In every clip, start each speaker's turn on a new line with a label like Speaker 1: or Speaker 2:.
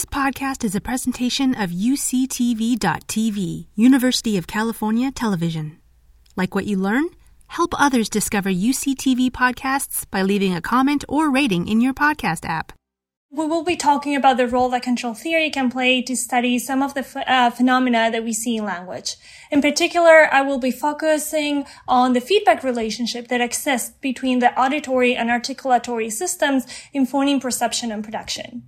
Speaker 1: This podcast is a presentation of UCTV.tv, University of California Television. Like what you learn? Help others discover UCTV podcasts by leaving a comment or rating in your podcast app.
Speaker 2: We will be talking about the role that control theory can play to study some of the uh, phenomena that we see in language. In particular, I will be focusing on the feedback relationship that exists between the auditory and articulatory systems in phoneme perception and production.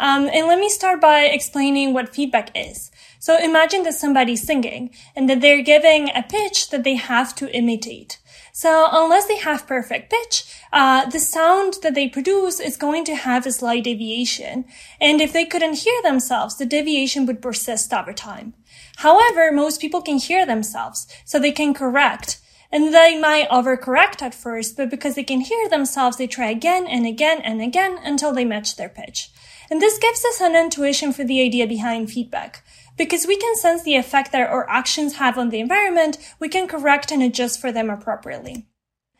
Speaker 2: Um, and let me start by explaining what feedback is. So imagine that somebody's singing and that they're giving a pitch that they have to imitate. So unless they have perfect pitch, uh, the sound that they produce is going to have a slight deviation. And if they couldn't hear themselves, the deviation would persist over time. However, most people can hear themselves, so they can correct. And they might overcorrect at first, but because they can hear themselves, they try again and again and again until they match their pitch. And this gives us an intuition for the idea behind feedback. Because we can sense the effect that our actions have on the environment, we can correct and adjust for them appropriately.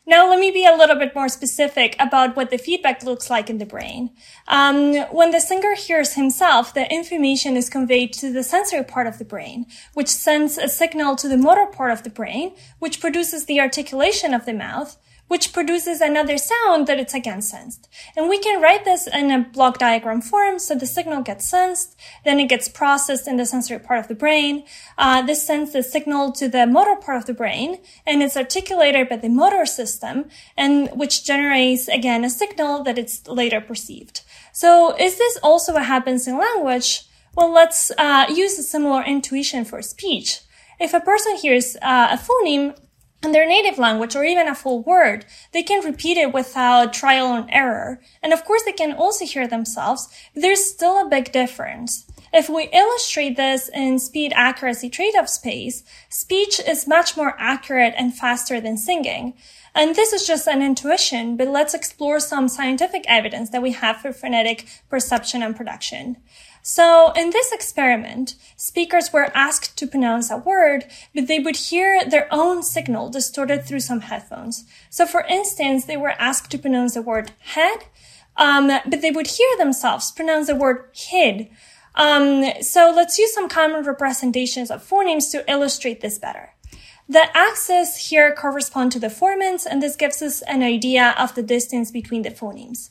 Speaker 2: Now, let me be a little bit more specific about what the feedback looks like in the brain. Um, when the singer hears himself, the information is conveyed to the sensory part of the brain, which sends a signal to the motor part of the brain, which produces the articulation of the mouth, which produces another sound that it's again sensed. And we can write this in a block diagram form. So the signal gets sensed, then it gets processed in the sensory part of the brain. Uh, this sends the signal to the motor part of the brain, and it's articulated by the motor system, and which generates again a signal that it's later perceived. So is this also what happens in language? Well, let's uh, use a similar intuition for speech. If a person hears uh, a phoneme, in their native language or even a full word, they can repeat it without trial and error. And of course, they can also hear themselves, there's still a big difference. If we illustrate this in speed accuracy trade-off space, speech is much more accurate and faster than singing. And this is just an intuition, but let's explore some scientific evidence that we have for phonetic perception and production. So in this experiment, speakers were asked to pronounce a word, but they would hear their own signal distorted through some headphones. So for instance, they were asked to pronounce the word head, um, but they would hear themselves pronounce the word hid. Um, so let's use some common representations of phonemes to illustrate this better. The axes here correspond to the formants, and this gives us an idea of the distance between the phonemes.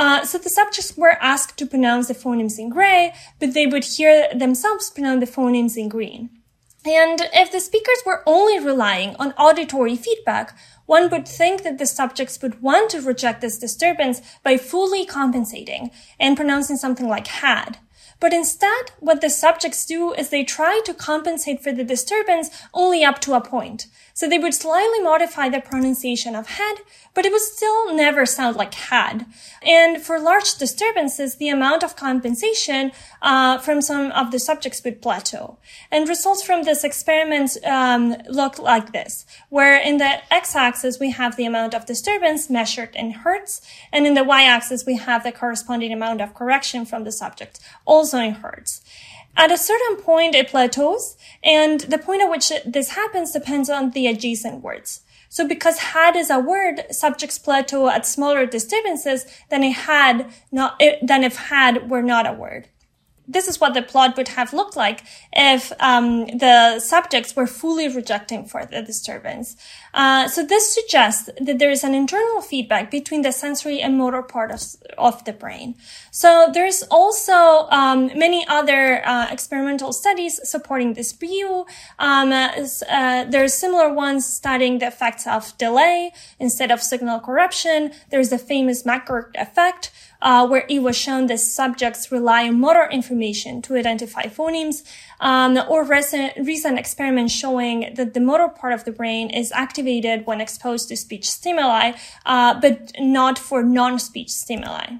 Speaker 2: Uh, so the subjects were asked to pronounce the phonemes in gray, but they would hear themselves pronounce the phonemes in green. And if the speakers were only relying on auditory feedback, one would think that the subjects would want to reject this disturbance by fully compensating and pronouncing something like had. But instead, what the subjects do is they try to compensate for the disturbance only up to a point. So they would slightly modify the pronunciation of head, but it would still never sound like had. And for large disturbances, the amount of compensation uh, from some of the subjects would plateau. And results from this experiment um, look like this, where in the x-axis we have the amount of disturbance measured in hertz, and in the y-axis we have the corresponding amount of correction from the subject, also in hertz. At a certain point, it plateaus, and the point at which this happens depends on the adjacent words. So because had is a word, subjects plateau at smaller disturbances than it had not, than if had were not a word this is what the plot would have looked like if um, the subjects were fully rejecting for the disturbance. Uh, so this suggests that there is an internal feedback between the sensory and motor part of, of the brain. So there's also um, many other uh, experimental studies supporting this view. Um, uh, there's similar ones studying the effects of delay instead of signal corruption. There's the famous McGurk effect, uh, where it was shown that subjects rely on motor information to identify phonemes, um, or recent, recent experiments showing that the motor part of the brain is activated when exposed to speech stimuli, uh, but not for non-speech stimuli.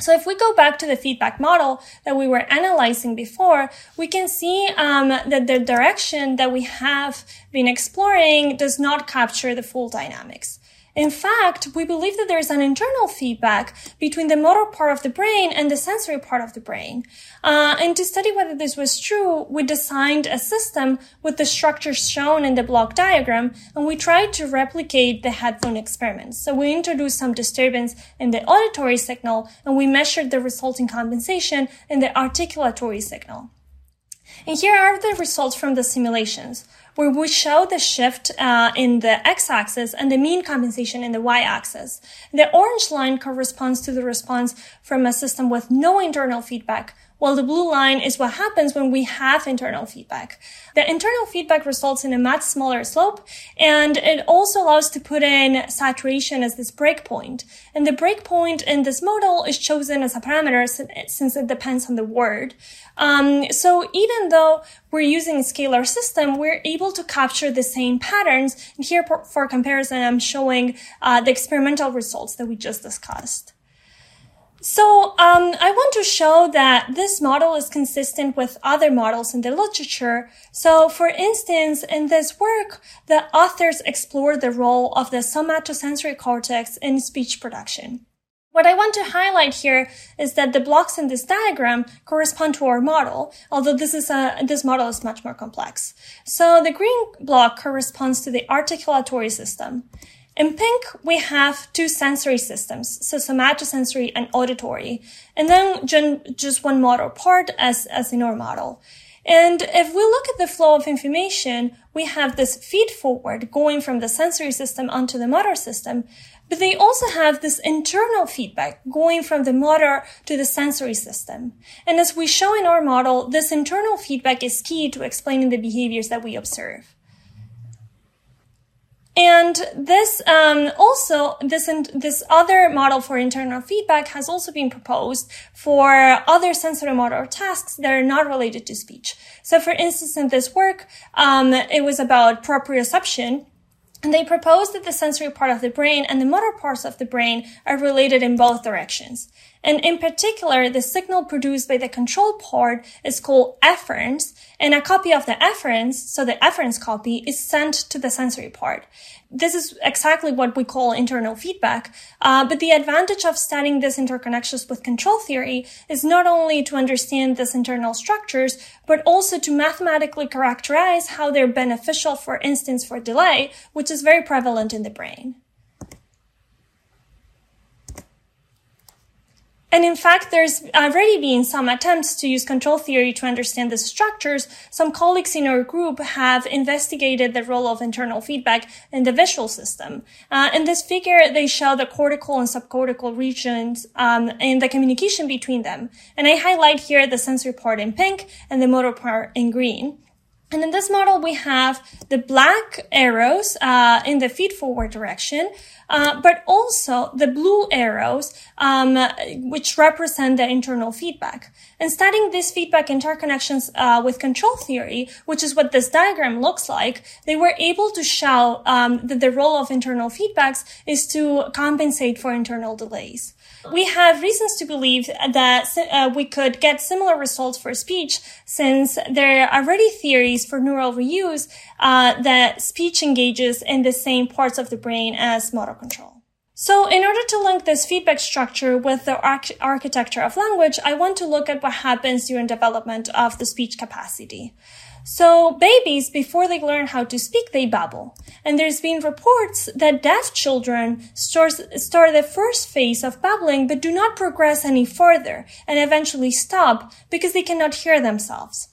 Speaker 2: So if we go back to the feedback model that we were analyzing before, we can see um, that the direction that we have been exploring does not capture the full dynamics. In fact, we believe that there is an internal feedback between the motor part of the brain and the sensory part of the brain. Uh, and to study whether this was true, we designed a system with the structures shown in the block diagram, and we tried to replicate the headphone experiments. So we introduced some disturbance in the auditory signal, and we measured the resulting compensation in the articulatory signal. And here are the results from the simulations where we show the shift uh, in the x-axis and the mean compensation in the y-axis. The orange line corresponds to the response from a system with no internal feedback, while the blue line is what happens when we have internal feedback. The internal feedback results in a much smaller slope, and it also allows to put in saturation as this breakpoint. And the breakpoint in this model is chosen as a parameter since it depends on the word. Um, so even though we're using a scalar system, we're able to capture the same patterns. And here, for, for comparison, I'm showing uh, the experimental results that we just discussed. So um, I want to show that this model is consistent with other models in the literature. So for instance, in this work, the authors explore the role of the somatosensory cortex in speech production. What I want to highlight here is that the blocks in this diagram correspond to our model, although this is a, this model is much more complex. So the green block corresponds to the articulatory system. In pink, we have two sensory systems, so somatosensory and auditory, and then just one motor part as, as in our model. And if we look at the flow of information, we have this feed forward going from the sensory system onto the motor system, but they also have this internal feedback going from the motor to the sensory system. And as we show in our model, this internal feedback is key to explaining the behaviors that we observe. And this um, also this and this other model for internal feedback has also been proposed for other sensory motor tasks that are not related to speech. So, for instance, in this work, um, it was about proprioception, and they proposed that the sensory part of the brain and the motor parts of the brain are related in both directions. And in particular, the signal produced by the control part is called efference, and a copy of the efference, so the efference copy, is sent to the sensory part. This is exactly what we call internal feedback. Uh, but the advantage of studying these interconnections with control theory is not only to understand these internal structures, but also to mathematically characterize how they're beneficial, for instance, for delay, which is very prevalent in the brain. And in fact, there's already been some attempts to use control theory to understand the structures. Some colleagues in our group have investigated the role of internal feedback in the visual system. Uh, in this figure, they show the cortical and subcortical regions um, and the communication between them. And I highlight here the sensory part in pink and the motor part in green. And in this model, we have the black arrows uh, in the feed forward direction, uh, but also the blue arrows, um, which represent the internal feedback. And studying these feedback interconnections uh, with control theory, which is what this diagram looks like, they were able to show um, that the role of internal feedbacks is to compensate for internal delays. We have reasons to believe that uh, we could get similar results for speech since there are already theories for neural reuse uh, that speech engages in the same parts of the brain as motor control. So in order to link this feedback structure with the arch- architecture of language, I want to look at what happens during development of the speech capacity. So babies, before they learn how to speak, they babble. And there's been reports that deaf children start, start the first phase of babbling, but do not progress any further and eventually stop because they cannot hear themselves.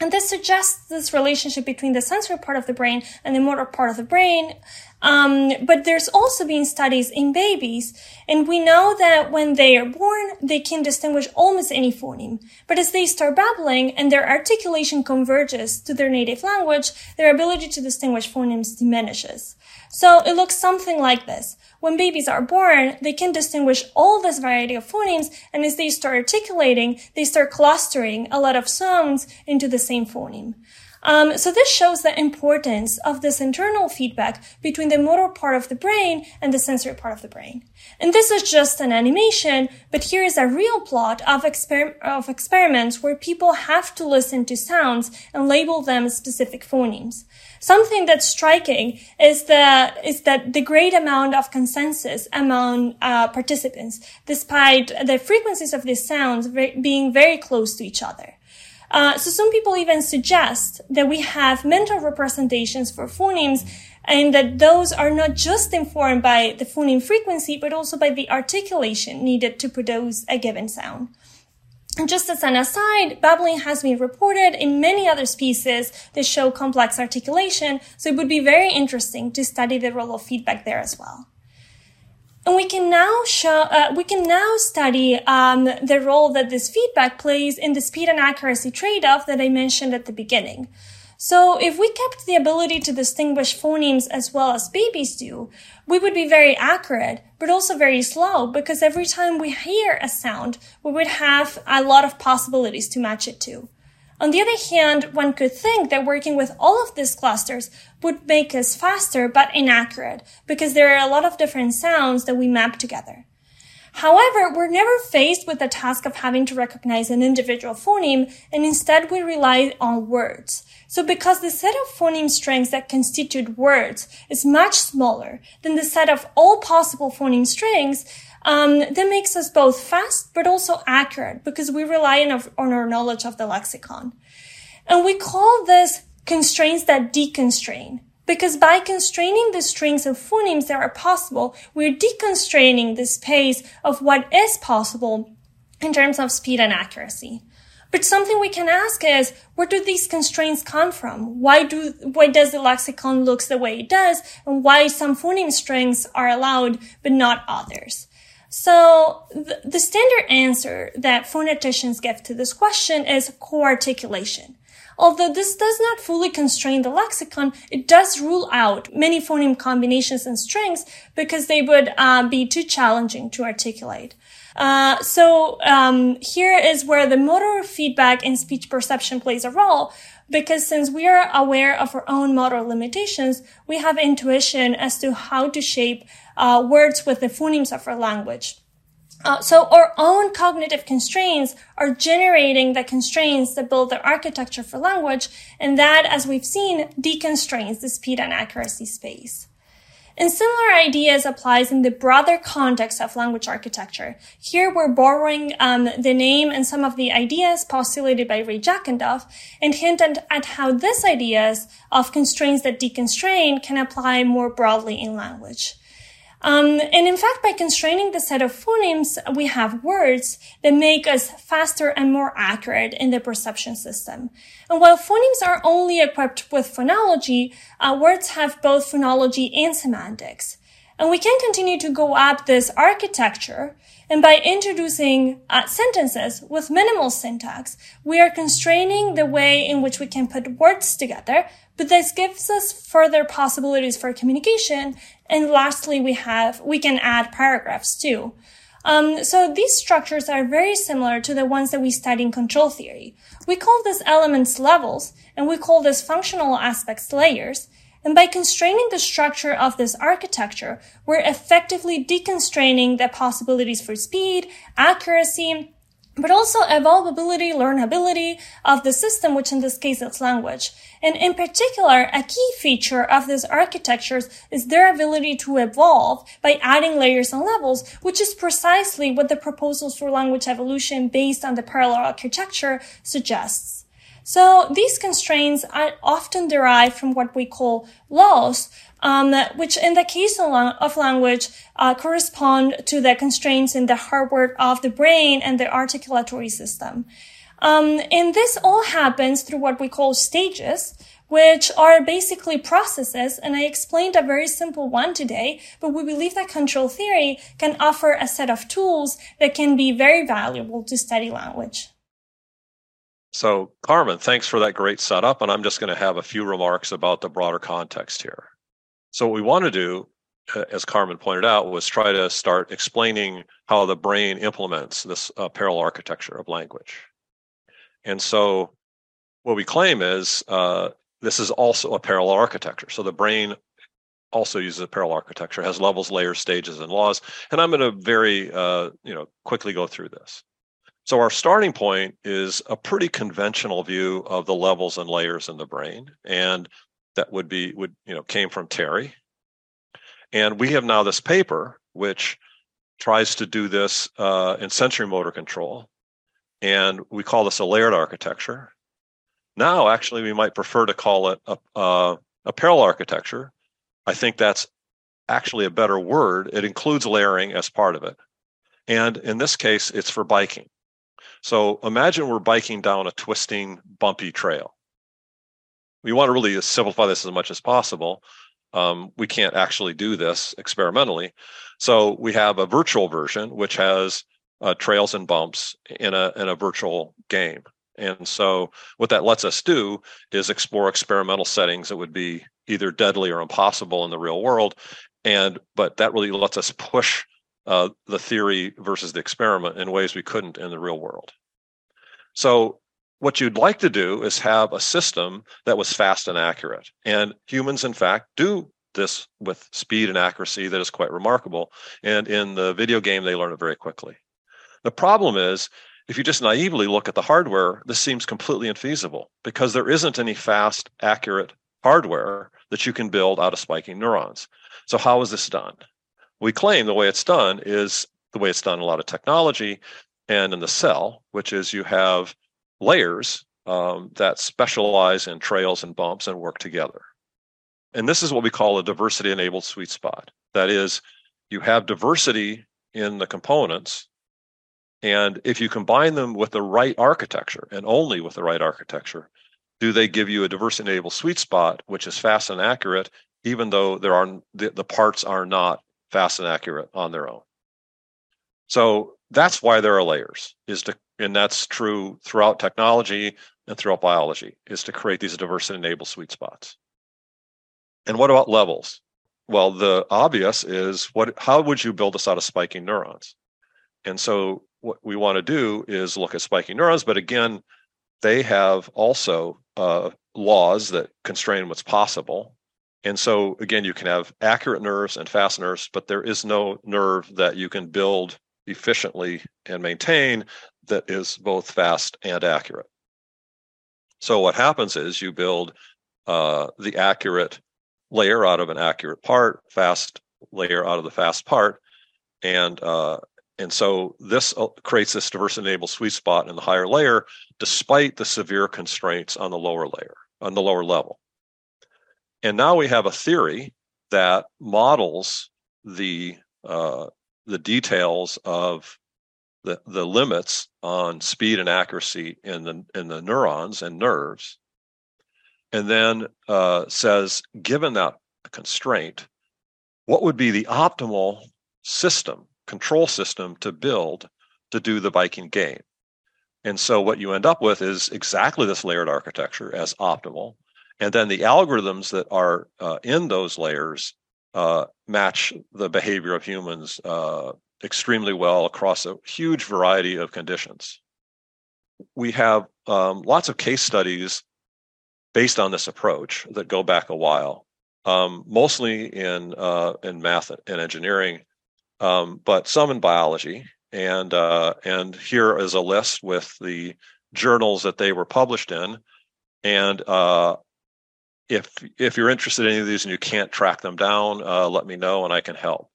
Speaker 2: And this suggests this relationship between the sensory part of the brain and the motor part of the brain. Um, but there's also been studies in babies, and we know that when they are born, they can distinguish almost any phoneme. But as they start babbling and their articulation converges to their native language, their ability to distinguish phonemes diminishes. So it looks something like this. When babies are born, they can distinguish all this variety of phonemes, and as they start articulating, they start clustering a lot of sounds into the same phoneme. Um, so this shows the importance of this internal feedback between the motor part of the brain and the sensory part of the brain. And this is just an animation, but here is a real plot of, exper- of experiments where people have to listen to sounds and label them specific phonemes. Something that's striking is the is that the great amount of consensus among uh, participants, despite the frequencies of these sounds being very close to each other. Uh, so some people even suggest that we have mental representations for phonemes and that those are not just informed by the phoneme frequency, but also by the articulation needed to produce a given sound. And just as an aside, babbling has been reported in many other species that show complex articulation, so it would be very interesting to study the role of feedback there as well. And we can now show, uh, we can now study um, the role that this feedback plays in the speed and accuracy trade-off that I mentioned at the beginning. So if we kept the ability to distinguish phonemes as well as babies do, we would be very accurate, but also very slow because every time we hear a sound, we would have a lot of possibilities to match it to. On the other hand, one could think that working with all of these clusters would make us faster but inaccurate because there are a lot of different sounds that we map together. However, we're never faced with the task of having to recognize an individual phoneme, and instead we rely on words. So because the set of phoneme strings that constitute words is much smaller than the set of all possible phoneme strings, um, that makes us both fast but also accurate because we rely on, on our knowledge of the lexicon. And we call this constraints that deconstrain. Because by constraining the strings of phonemes that are possible, we're deconstraining the space of what is possible in terms of speed and accuracy. But something we can ask is, where do these constraints come from? Why do, why does the lexicon looks the way it does? And why some phoneme strings are allowed, but not others? So the, the standard answer that phoneticians give to this question is co-articulation. Although this does not fully constrain the lexicon, it does rule out many phoneme combinations and strings because they would uh, be too challenging to articulate. Uh, so um, here is where the motor feedback in speech perception plays a role because since we are aware of our own motor limitations, we have intuition as to how to shape uh, words with the phonemes of our language. Uh, so our own cognitive constraints are generating the constraints that build the architecture for language, and that, as we've seen, deconstrains the speed and accuracy space. And similar ideas applies in the broader context of language architecture. Here we're borrowing um, the name and some of the ideas postulated by Ray Jackendoff and hint at, how these ideas of constraints that deconstrain can apply more broadly in language. Um, and in fact, by constraining the set of phonemes, we have words that make us faster and more accurate in the perception system. And while phonemes are only equipped with phonology, uh, words have both phonology and semantics. And we can continue to go up this architecture. And by introducing uh, sentences with minimal syntax, we are constraining the way in which we can put words together but this gives us further possibilities for communication. And lastly, we have, we can add paragraphs too. Um, so these structures are very similar to the ones that we study in control theory. We call these elements levels, and we call these functional aspects layers. And by constraining the structure of this architecture, we're effectively deconstraining the possibilities for speed, accuracy, but also evolvability, learnability of the system, which in this case is language. And in particular, a key feature of these architectures is their ability to evolve by adding layers and levels, which is precisely what the proposals for language evolution based on the parallel architecture suggests. So these constraints are often derived from what we call laws, um, which in the case of language uh, correspond to the constraints in the hardware of the brain and the articulatory system. Um, and this all happens through what we call stages, which are basically processes. And I explained a very simple one today, but we believe that control theory can offer a set of tools that can be very valuable to study language.
Speaker 3: So, Carmen, thanks for that great setup. And I'm just going to have a few remarks about the broader context here. So, what we want to do, uh, as Carmen pointed out, was try to start explaining how the brain implements this uh, parallel architecture of language. And so, what we claim is uh, this is also a parallel architecture. So the brain also uses a parallel architecture, has levels, layers, stages, and laws. And I'm going to very, uh, you know, quickly go through this. So our starting point is a pretty conventional view of the levels and layers in the brain, and that would be would you know came from Terry. And we have now this paper which tries to do this uh, in sensory motor control, and we call this a layered architecture. Now, actually, we might prefer to call it a, a, a parallel architecture. I think that's actually a better word. It includes layering as part of it. And in this case, it's for biking. So imagine we're biking down a twisting, bumpy trail. We want to really simplify this as much as possible. Um, we can't actually do this experimentally. So we have a virtual version, which has uh, trails and bumps in a, in a virtual game. And so what that lets us do is explore experimental settings that would be either deadly or impossible in the real world. And but that really lets us push uh, the theory versus the experiment in ways we couldn't in the real world. So what you'd like to do is have a system that was fast and accurate. And humans, in fact, do this with speed and accuracy that is quite remarkable. And in the video game, they learn it very quickly. The problem is, if you just naively look at the hardware, this seems completely infeasible because there isn't any fast, accurate hardware that you can build out of spiking neurons. So, how is this done? We claim the way it's done is the way it's done a lot of technology and in the cell, which is you have layers um, that specialize in trails and bumps and work together. And this is what we call a diversity enabled sweet spot. That is, you have diversity in the components. And if you combine them with the right architecture and only with the right architecture, do they give you a diversity enabled sweet spot, which is fast and accurate, even though there are the, the parts are not fast and accurate on their own. So that's why there are layers, is to and that's true throughout technology and throughout biology, is to create these diverse and enabled sweet spots. And what about levels? Well, the obvious is what how would you build this out of spiking neurons? And so what we want to do is look at spiking neurons, but again, they have also uh, laws that constrain what's possible. And so again, you can have accurate nerves and fast nerves, but there is no nerve that you can build efficiently and maintain that is both fast and accurate. So what happens is you build uh, the accurate layer out of an accurate part, fast layer out of the fast part, and uh, and so this uh, creates this diverse enabled sweet spot in the higher layer, despite the severe constraints on the lower layer, on the lower level. And now we have a theory that models the uh, the details of the, the limits on speed and accuracy in the in the neurons and nerves, and then uh, says, given that constraint, what would be the optimal system, control system to build to do the biking game? And so what you end up with is exactly this layered architecture as optimal. And then the algorithms that are uh, in those layers uh, match the behavior of humans uh, extremely well across a huge variety of conditions. We have um, lots of case studies based on this approach that go back a while, um, mostly in uh, in math and engineering, um, but some in biology. And uh, and here is a list with the journals that they were published in, and uh, if if you're interested in any of these and you can't track them down, uh, let me know and I can help.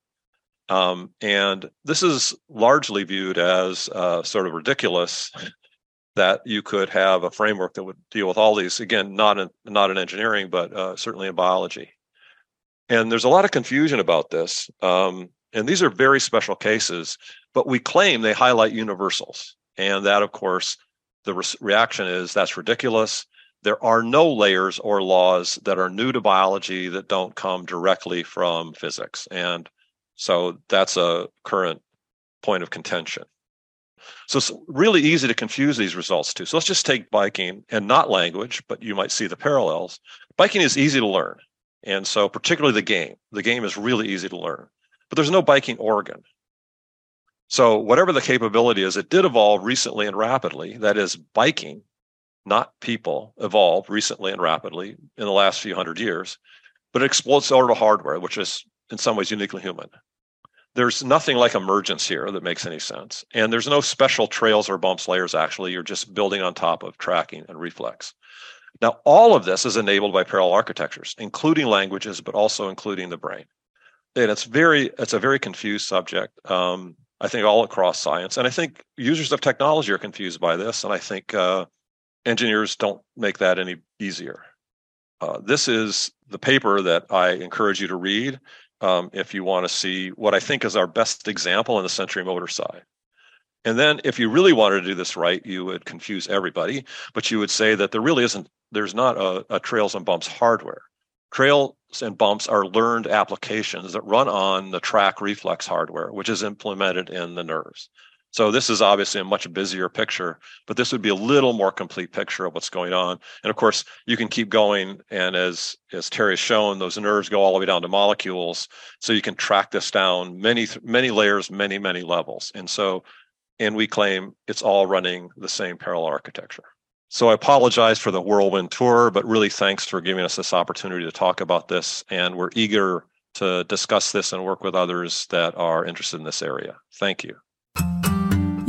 Speaker 3: Um, and this is largely viewed as uh, sort of ridiculous that you could have a framework that would deal with all these. Again, not in not in engineering, but uh, certainly in biology. And there's a lot of confusion about this. Um, and these are very special cases, but we claim they highlight universals. And that, of course, the re- reaction is that's ridiculous. There are no layers or laws that are new to biology that don't come directly from physics. And so that's a current point of contention. So it's really easy to confuse these results too. So let's just take biking and not language, but you might see the parallels. Biking is easy to learn. And so particularly the game. The game is really easy to learn. But there's no biking organ. So whatever the capability is, it did evolve recently and rapidly. That is biking not people, evolved recently and rapidly in the last few hundred years, but it explodes over to hardware, which is in some ways uniquely human. There's nothing like emergence here that makes any sense. And there's no special trails or bumps layers, actually. You're just building on top of tracking and reflex. Now, all of this is enabled by parallel architectures, including languages, but also including the brain. And it's very, it's a very confused subject. Um, I think all across science, and I think users of technology are confused by this, and I think uh, engineers don't make that any easier. Uh, this is the paper that I encourage you to read um, if you want to see what I think is our best example in the sensorimotor side. And then if you really wanted to do this right, you would confuse everybody, but you would say that there really isn't, there's not a, a trails and bumps hardware. Trails and bumps are learned applications that run on the track reflex hardware, which is implemented in the nerves. So this is obviously a much busier picture, but this would be a little more complete picture of what's going on. And of course, you can keep going. And as, as Terry has shown, those nerves go all the way down to molecules. So you can track this down many, many layers, many, many levels. And so, and we claim it's all running the same parallel architecture. So I apologize for the whirlwind tour, but really thanks for giving us this opportunity to talk about this. And we're eager to discuss this and work with others that are interested in this area. Thank you.